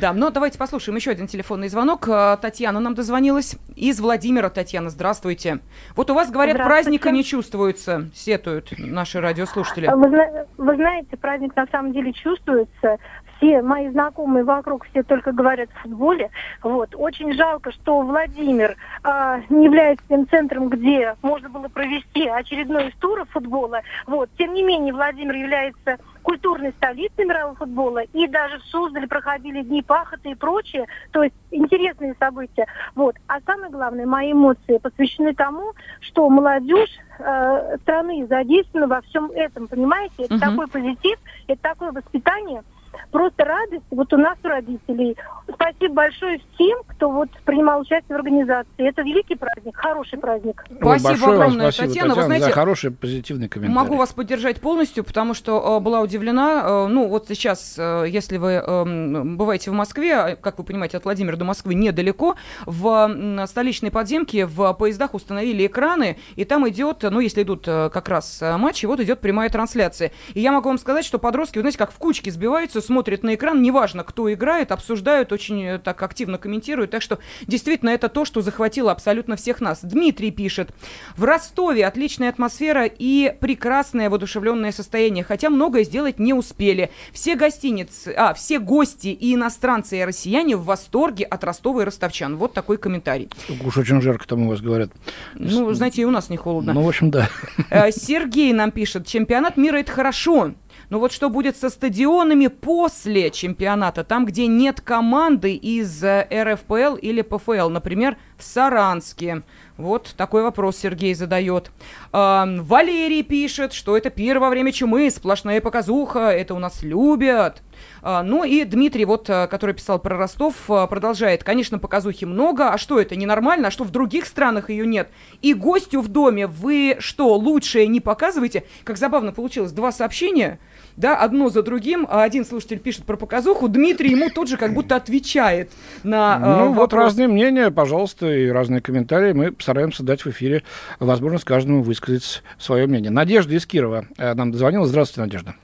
[SPEAKER 1] Да, но давайте послушаем еще один телефонный звонок. А, Татьяна нам дозвонилась из Владимира. Татьяна, здравствуйте. Вот у вас, говорят, праздника не чувствуется, сетуют наши радиослушатели.
[SPEAKER 11] Вы, вы знаете, праздник на самом деле чувствуется все мои знакомые вокруг все только говорят о футболе. Вот. Очень жалко, что Владимир э, не является тем центром, где можно было провести очередной тур футбола. Вот. Тем не менее, Владимир является культурной столицей мирового футбола. И даже в Суздале проходили дни пахоты и прочее. То есть интересные события. Вот. А самое главное, мои эмоции посвящены тому, что молодежь э, страны задействована во всем этом. Понимаете? Это угу. такой позитив, это такое воспитание – просто радость вот у нас, у родителей. Спасибо большое всем, кто вот принимал участие в организации. Это великий праздник, хороший праздник.
[SPEAKER 1] Спасибо
[SPEAKER 2] большое
[SPEAKER 1] огромное,
[SPEAKER 2] спасибо,
[SPEAKER 1] Татьяна. Татьяна.
[SPEAKER 2] Вы
[SPEAKER 1] знаете,
[SPEAKER 2] за хороший позитивный комментарий.
[SPEAKER 1] Могу вас поддержать полностью, потому что э, была удивлена. Э, ну, вот сейчас, э, если вы э, бываете в Москве, а, как вы понимаете, от Владимира до Москвы недалеко, в э, столичной подземке в поездах установили экраны, и там идет, ну, если идут э, как раз э, матчи, вот идет прямая трансляция. И я могу вам сказать, что подростки, вы знаете, как в кучке сбиваются, смотрят на экран, неважно, кто играет, обсуждают, очень э, так активно комментируют. Так что действительно это то, что захватило абсолютно всех нас. Дмитрий пишет. В Ростове отличная атмосфера и прекрасное воодушевленное состояние, хотя многое сделать не успели. Все гостиницы, а, все гости и иностранцы, и россияне в восторге от Ростова и ростовчан. Вот такой комментарий.
[SPEAKER 2] Уж очень жарко там у вас говорят.
[SPEAKER 1] Ну, знаете, и у нас не холодно.
[SPEAKER 2] Ну, в общем, да.
[SPEAKER 1] Э, Сергей нам пишет, чемпионат мира это хорошо. Но вот что будет со стадионами после чемпионата, там, где нет команды из э, РФПЛ или ПФЛ, например, в Саранске. Вот такой вопрос Сергей задает. А, Валерий пишет, что это пир во время чумы, сплошная показуха, это у нас любят. А, ну и Дмитрий, вот, а, который писал про Ростов, а, продолжает. Конечно, показухи много, а что это, ненормально? А что в других странах ее нет? И гостю в доме вы что, лучшее не показываете? Как забавно получилось, два сообщения – да, одно за другим. А один слушатель пишет про показуху, Дмитрий ему тут же как будто отвечает на
[SPEAKER 2] Ну, э, вот разные мнения, пожалуйста, и разные комментарии. Мы постараемся дать в эфире возможность каждому высказать свое мнение. Надежда из Кирова э, нам дозвонила. Здравствуйте, Надежда.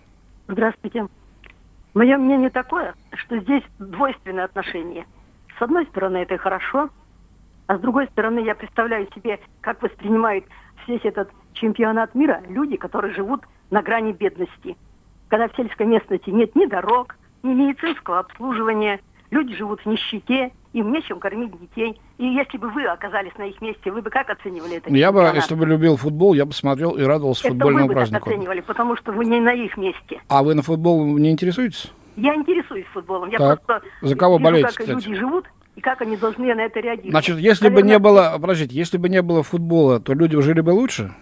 [SPEAKER 12] Здравствуйте. Мое мнение такое, что здесь двойственное отношение. С одной стороны, это хорошо, а с другой стороны, я представляю себе, как воспринимают весь этот чемпионат мира люди, которые живут на грани бедности – когда в сельской местности нет ни дорог, ни медицинского обслуживания, люди живут в нищете, им нечем кормить детей. И если бы вы оказались на их месте, вы бы как оценивали это?
[SPEAKER 2] Я бы, если бы любил футбол, я бы смотрел и радовался это футбольному вы бы празднику.
[SPEAKER 12] Так оценивали, потому что вы не на их месте.
[SPEAKER 2] А вы на футбол не интересуетесь?
[SPEAKER 12] Я интересуюсь футболом. Я
[SPEAKER 2] так.
[SPEAKER 12] просто
[SPEAKER 2] За кого
[SPEAKER 12] вижу,
[SPEAKER 2] болеете,
[SPEAKER 12] как
[SPEAKER 2] кстати?
[SPEAKER 12] люди живут и как они должны на это реагировать.
[SPEAKER 2] Значит, если Наверное, бы не было, подождите, если бы не было футбола, то люди жили бы лучше?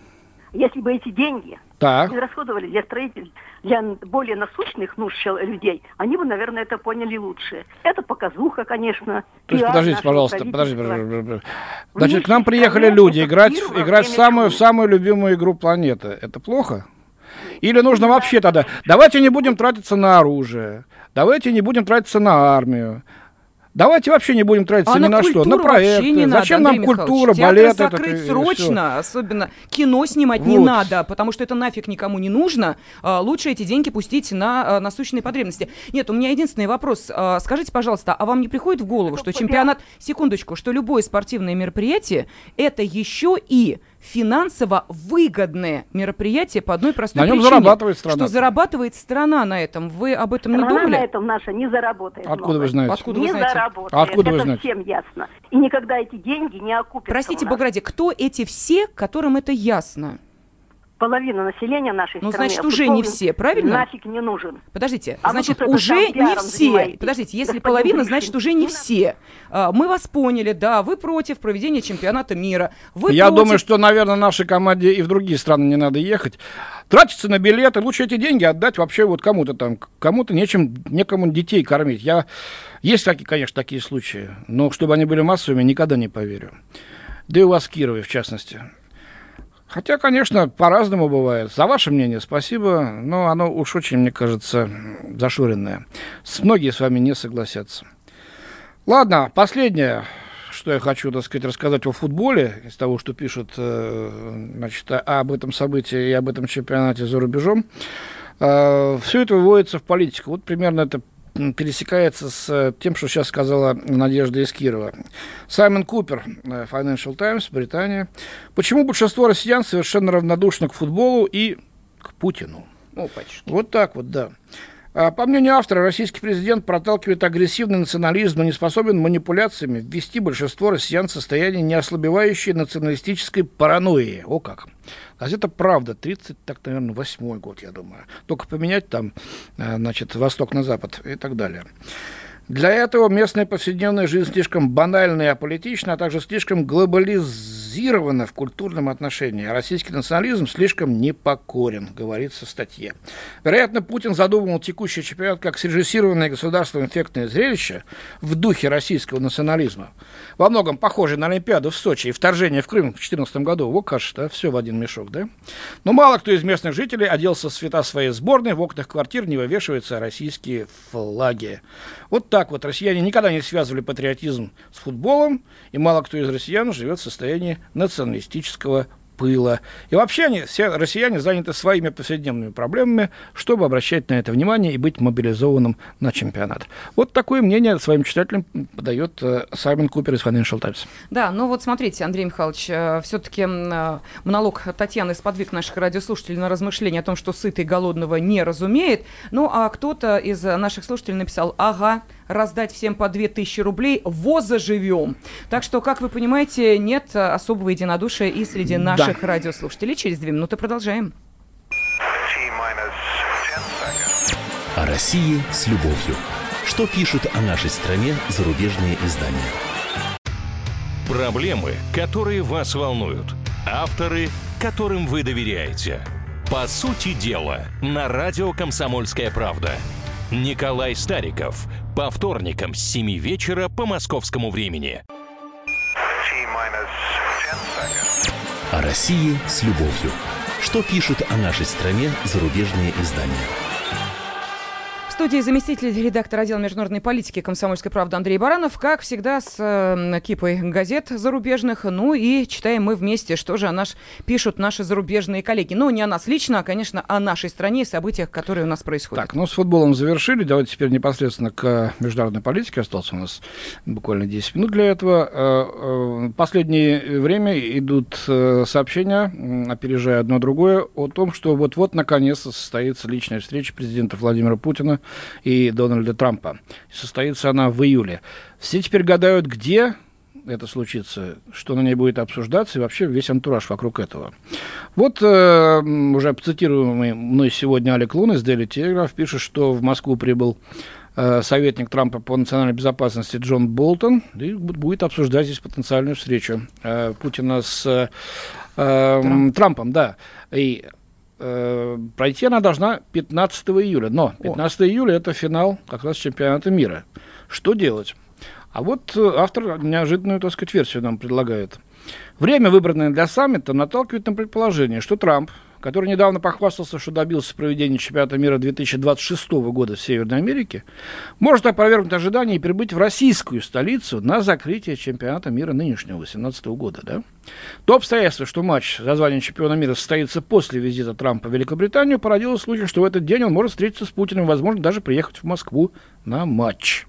[SPEAKER 12] Если бы эти деньги
[SPEAKER 2] так.
[SPEAKER 12] расходовали для строителей, для более насущных нужд людей, они бы, наверное, это поняли лучше. Это показуха, конечно.
[SPEAKER 2] То есть, подождите, пожалуйста, подождите, подождите. Значит, к нам приехали люди играть, играть в самую, в самую любимую игру планеты. Это плохо? Или нужно вообще тогда, давайте не будем тратиться на оружие, давайте не будем тратиться на армию, Давайте вообще не будем тратиться
[SPEAKER 1] а
[SPEAKER 2] ни
[SPEAKER 1] на,
[SPEAKER 2] на что, на проекты.
[SPEAKER 1] Не
[SPEAKER 2] Зачем
[SPEAKER 1] надо,
[SPEAKER 2] нам культура, балет? закрыть
[SPEAKER 1] это, срочно, особенно кино снимать вот. не надо, потому что это нафиг никому не нужно. А, лучше эти деньги пустить на а, насущные потребности. Нет, у меня единственный вопрос. А, скажите, пожалуйста, а вам не приходит в голову, что чемпионат, секундочку, что любое спортивное мероприятие это еще и финансово выгодное мероприятие по одной простой
[SPEAKER 2] на нем
[SPEAKER 1] причине.
[SPEAKER 2] зарабатывает страна.
[SPEAKER 1] Что зарабатывает страна на этом. Вы об этом страна не думали?
[SPEAKER 12] на этом наша не заработает.
[SPEAKER 2] Откуда много. вы знаете?
[SPEAKER 1] Откуда
[SPEAKER 12] не
[SPEAKER 1] вы знаете?
[SPEAKER 12] заработает.
[SPEAKER 2] А откуда
[SPEAKER 12] это
[SPEAKER 2] вы знаете?
[SPEAKER 12] всем ясно. И никогда эти деньги не окупятся
[SPEAKER 1] Простите, Бограде, кто эти все, которым это ясно?
[SPEAKER 12] Половина населения нашей
[SPEAKER 1] ну,
[SPEAKER 12] страны.
[SPEAKER 1] значит, уже не все, правильно?
[SPEAKER 12] Нафиг не нужен.
[SPEAKER 1] Подождите, а значит, уже не все. Занимаетесь. Подождите, если половина, значит, уже не все. А, мы вас поняли, да, вы против проведения чемпионата мира. Вы
[SPEAKER 2] Я
[SPEAKER 1] против...
[SPEAKER 2] думаю, что, наверное, нашей команде и в другие страны не надо ехать. Тратиться на билеты, лучше эти деньги отдать вообще вот кому-то там, кому-то нечем, некому детей кормить. Я... Есть, такие, конечно, такие случаи, но чтобы они были массовыми, никогда не поверю. Да и у вас в Кирове, в частности. Хотя, конечно, по-разному бывает. За ваше мнение спасибо, но оно уж очень, мне кажется, зашуренное. С многие с вами не согласятся. Ладно, последнее, что я хочу, так сказать, рассказать о футболе, из того, что пишут э, значит, об этом событии и об этом чемпионате за рубежом. Э, все это выводится в политику. Вот примерно это пересекается с э, тем, что сейчас сказала Надежда Искирова. Саймон Купер, э, Financial Times, Британия. Почему большинство россиян совершенно равнодушно к футболу и к Путину?
[SPEAKER 1] Опачки.
[SPEAKER 2] Вот так вот, да. А, по мнению автора, российский президент проталкивает агрессивный национализм, но не способен манипуляциями ввести большинство россиян в состояние неослабевающей националистической паранойи. О как! Газета «Правда», 30, так, наверное, восьмой год, я думаю. Только поменять там, э, значит, восток на запад и так далее. Для этого местная повседневная жизнь слишком банальна и аполитична, а также слишком глобализирована в культурном отношении. А российский национализм слишком непокорен, говорится в статье. Вероятно, Путин задумывал текущий чемпионат как срежиссированное государством эффектное зрелище в духе российского национализма. Во многом похоже на Олимпиаду в Сочи и вторжение в Крым в 2014 году. Вот кажется, все в один мешок, да? Но мало кто из местных жителей оделся в цвета своей сборной, в окнах квартир не вывешиваются российские флаги. Вот так вот. Россияне никогда не связывали патриотизм с футболом, и мало кто из россиян живет в состоянии националистического пыла. И вообще они, все россияне заняты своими повседневными проблемами, чтобы обращать на это внимание и быть мобилизованным на чемпионат. Вот такое мнение своим читателям подает э, Саймон Купер из Financial Times.
[SPEAKER 1] Да, ну вот смотрите, Андрей Михайлович, э, все-таки э, монолог Татьяны сподвиг наших радиослушателей на размышление о том, что сытый голодного не разумеет. Ну, а кто-то из наших слушателей написал, ага, раздать всем по 2000 рублей, во заживем. Так что, как вы понимаете, нет особого единодушия и среди наших да. радиослушателей. Через две минуты продолжаем.
[SPEAKER 3] О России с любовью. Что пишут о нашей стране зарубежные издания?
[SPEAKER 13] Проблемы, которые вас волнуют. Авторы, которым вы доверяете. По сути дела, на радио «Комсомольская правда». Николай Стариков. По вторникам с 7 вечера по московскому времени.
[SPEAKER 3] О России с любовью. Что пишут о нашей стране зарубежные издания?
[SPEAKER 1] Студии заместитель редактора отдела международной политики комсомольской правды Андрей Баранов. Как всегда, с э, кипой газет зарубежных. Ну и читаем мы вместе, что же о нас пишут наши зарубежные коллеги. Ну, не о нас лично, а, конечно, о нашей стране и событиях, которые у нас происходят.
[SPEAKER 2] Так, ну, с футболом завершили. Давайте теперь непосредственно к международной политике. Осталось у нас буквально 10 минут для этого. Э, э, последнее время идут э, сообщения, опережая одно другое, о том, что вот-вот наконец состоится личная встреча президента Владимира Путина и Дональда Трампа. Состоится она в июле. Все теперь гадают, где это случится, что на ней будет обсуждаться и вообще весь антураж вокруг этого. Вот э, уже цитируемый мной сегодня Алек Лун из Daily Telegraph пишет, что в Москву прибыл э, советник Трампа по национальной безопасности Джон Болтон и будет обсуждать здесь потенциальную встречу э, Путина с э, Трамп. Трампом, да. И э, пройти она должна 15 июля. Но 15 О. июля это финал как раз чемпионата мира. Что делать? А вот э, автор неожиданную, так сказать, версию нам предлагает. Время, выбранное для саммита, наталкивает на предположение, что Трамп который недавно похвастался, что добился проведения чемпионата мира 2026 года в Северной Америке, может опровергнуть ожидания и прибыть в российскую столицу на закрытие чемпионата мира нынешнего 2018 года. Да? То обстоятельство, что матч за звание чемпиона мира состоится после визита Трампа в Великобританию, породило слухи, что в этот день он может встретиться с Путиным, возможно, даже приехать в Москву на матч.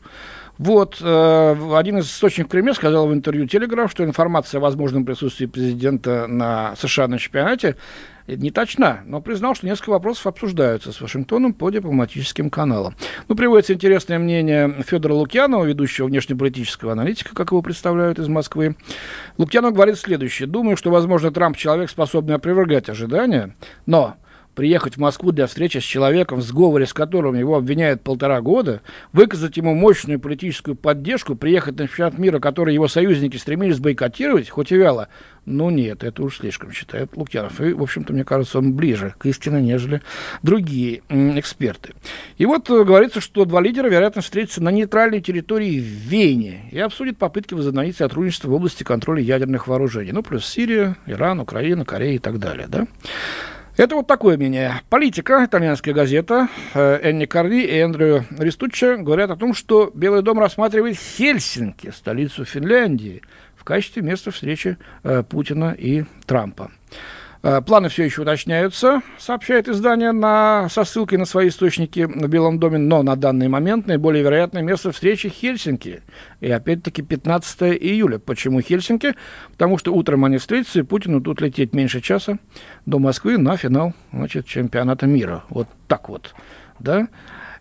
[SPEAKER 2] Вот, э, один из источников в сказал в интервью Телеграф, что информация о возможном присутствии президента на США на чемпионате не точна, но признал, что несколько вопросов обсуждаются с Вашингтоном по дипломатическим каналам. Ну, приводится интересное мнение Федора Лукьянова, ведущего внешнеполитического аналитика, как его представляют из Москвы. Лукьянов говорит следующее. Думаю, что, возможно, Трамп человек, способный опровергать ожидания, но приехать в Москву для встречи с человеком, в сговоре с которым его обвиняют полтора года, выказать ему мощную политическую поддержку, приехать на чемпионат мира, который его союзники стремились бойкотировать, хоть и вяло, ну нет, это уж слишком, считает Лукьянов. И, в общем-то, мне кажется, он ближе к истине, нежели другие эксперты. И вот э, говорится, что два лидера, вероятно, встретятся на нейтральной территории в Вене и обсудят попытки возобновить сотрудничество в области контроля ядерных вооружений. Ну, плюс Сирия, Иран, Украина, Корея и так далее, да? Это вот такое мнение. Политика, итальянская газета, э, Энни Карли и Эндрю Ристуччо говорят о том, что Белый дом рассматривает Хельсинки, столицу Финляндии, в качестве места встречи э, Путина и Трампа. Э, планы все еще уточняются, сообщает издание на, со ссылкой на свои источники в Белом доме, но на данный момент наиболее вероятное место встречи Хельсинки. И опять-таки 15 июля. Почему Хельсинки? Потому что утром они встретятся, и Путину тут лететь меньше часа до Москвы на финал значит, чемпионата мира. Вот так вот. Да?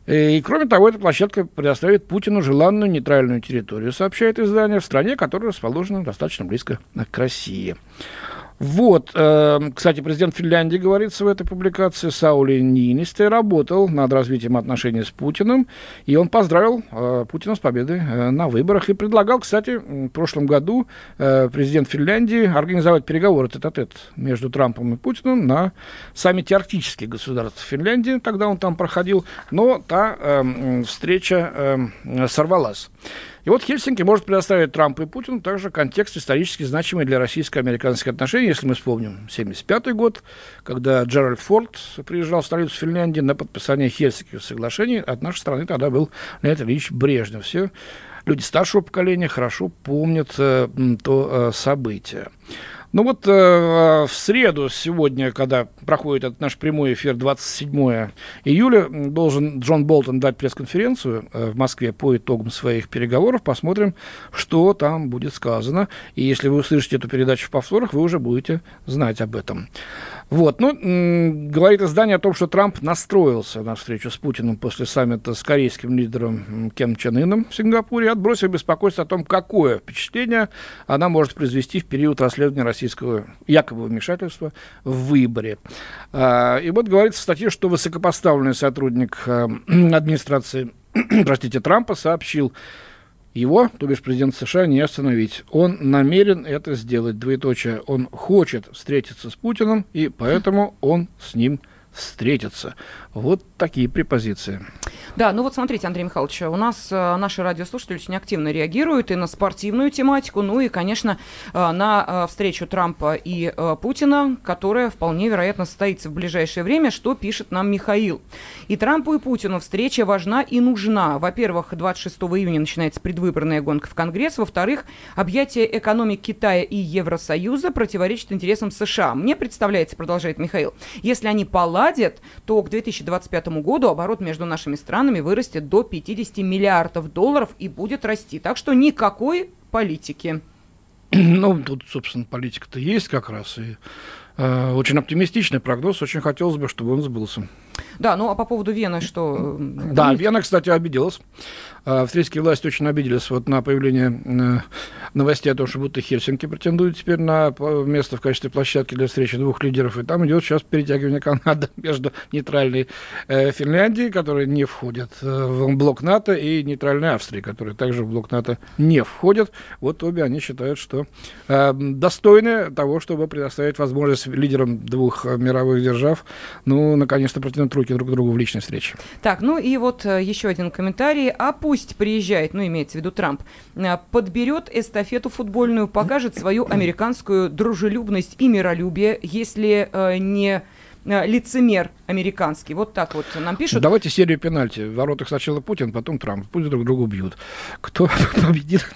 [SPEAKER 2] И, кроме того, эта площадка предоставит Путину желанную нейтральную территорию, сообщает издание, в стране, которая расположена достаточно близко к России. Вот, э, кстати, президент Финляндии, говорится в этой публикации, Саули Нинисте, работал над развитием отношений с Путиным, и он поздравил э, Путина с победой э, на выборах. И предлагал, кстати, в прошлом году э, президент Финляндии организовать переговоры тет-а-тет между Трампом и Путиным на саммите арктических государств Финляндии, тогда он там проходил, но та э, встреча э, сорвалась. И вот Хельсинки может предоставить Трампу и Путину также контекст исторически значимый для российско-американских отношений, если мы вспомним 1975 год, когда Джеральд Форд приезжал в столицу Финляндии на подписание Хельсинских соглашений. От нашей страны тогда был Леонид Ильич Брежнев. Все люди старшего поколения хорошо помнят э, то э, событие. Ну вот э, в среду сегодня, когда проходит этот наш прямой эфир 27 июля, должен Джон Болтон дать пресс-конференцию э, в Москве по итогам своих переговоров. Посмотрим, что там будет сказано. И если вы услышите эту передачу в повторах, вы уже будете знать об этом. Вот, ну, говорит издание о том, что Трамп настроился на встречу с Путиным после саммита с корейским лидером Кем Чен Ыном в Сингапуре, отбросив беспокойство о том, какое впечатление она может произвести в период расследования российского якобы вмешательства в выборе. А, и вот говорится в статье, что высокопоставленный сотрудник а, администрации простите, Трампа сообщил, его, то бишь президент США, не остановить. Он намерен это сделать, двоеточие. Он хочет встретиться с Путиным, и поэтому он с ним встретится. Вот такие препозиции.
[SPEAKER 1] Да, ну вот смотрите, Андрей Михайлович, у нас э, наши радиослушатели очень активно реагируют и на спортивную тематику, ну и, конечно, э, на э, встречу Трампа и Путина, которая вполне вероятно состоится в ближайшее время, что пишет нам Михаил. И Трампу, и Путину встреча важна и нужна. Во-первых, 26 июня начинается предвыборная гонка в Конгресс. Во-вторых, объятие экономик Китая и Евросоюза противоречит интересам США. Мне представляется, продолжает Михаил, если они поладят, то к 2025 году оборот между нашими странами вырастет до 50 миллиардов долларов и будет расти. Так что никакой политики.
[SPEAKER 2] Ну, тут, собственно, политика-то есть как раз. И э, очень оптимистичный прогноз. Очень хотелось бы, чтобы он сбылся.
[SPEAKER 1] Да, ну а по поводу Вены что?
[SPEAKER 2] Да, Вена, кстати, обиделась. А, австрийские власти очень обиделись вот на появление э, новостей о том, что будто Хельсинки претендует теперь на место в качестве площадки для встречи двух лидеров. И там идет сейчас перетягивание Канады между нейтральной э, Финляндией, которая не входит э, в блок НАТО, и нейтральной Австрией, которая также в блок НАТО не входит. Вот обе они считают, что достойны того, чтобы предоставить возможность лидерам двух мировых держав, ну, наконец-то протянуть руки друг к другу в личной встрече.
[SPEAKER 1] Так, ну и вот еще один комментарий. А пусть приезжает, ну, имеется в виду Трамп, э, подберет эстафету футбольную, покажет свою американскую дружелюбность и миролюбие, если э, не э, лицемер американский. Вот так вот нам пишут.
[SPEAKER 2] Давайте серию пенальти. В воротах сначала Путин, потом Трамп. Пусть друг друга бьют. Кто победит,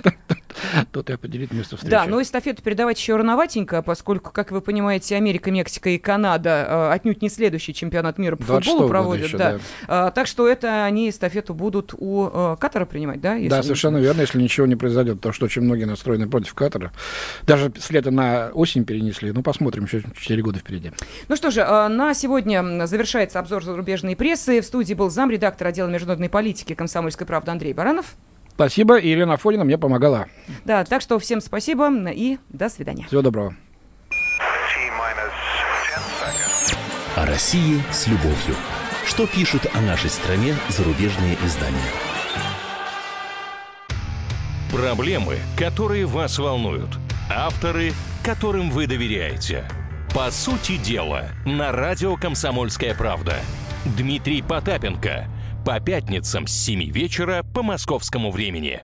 [SPEAKER 2] тот и определит место встречи.
[SPEAKER 1] Да, но эстафету передавать еще рановатенько, поскольку, как вы понимаете, Америка, Мексика и Канада э, отнюдь не следующий чемпионат мира по футболу проводят. Еще, да. Да. Э, так что это они эстафету будут у э, Катара принимать, да?
[SPEAKER 2] Да, совершенно верно, если ничего не произойдет, потому что очень многие настроены против Катара. Даже с лета на осень перенесли. Ну, посмотрим, еще 4 года впереди.
[SPEAKER 1] Ну что же, э, на сегодня завершается обзор зарубежной прессы. В студии был замредактор отдела международной политики комсомольской правды Андрей Баранов.
[SPEAKER 2] Спасибо, и Елена Афонина мне помогала.
[SPEAKER 1] Да, так что всем спасибо и до свидания.
[SPEAKER 2] Всего доброго.
[SPEAKER 3] О России с любовью. Что пишут о нашей стране зарубежные издания?
[SPEAKER 13] Проблемы, которые вас волнуют. Авторы, которым вы доверяете. По сути дела, на радио «Комсомольская правда». Дмитрий Потапенко – по пятницам с 7 вечера по московскому времени.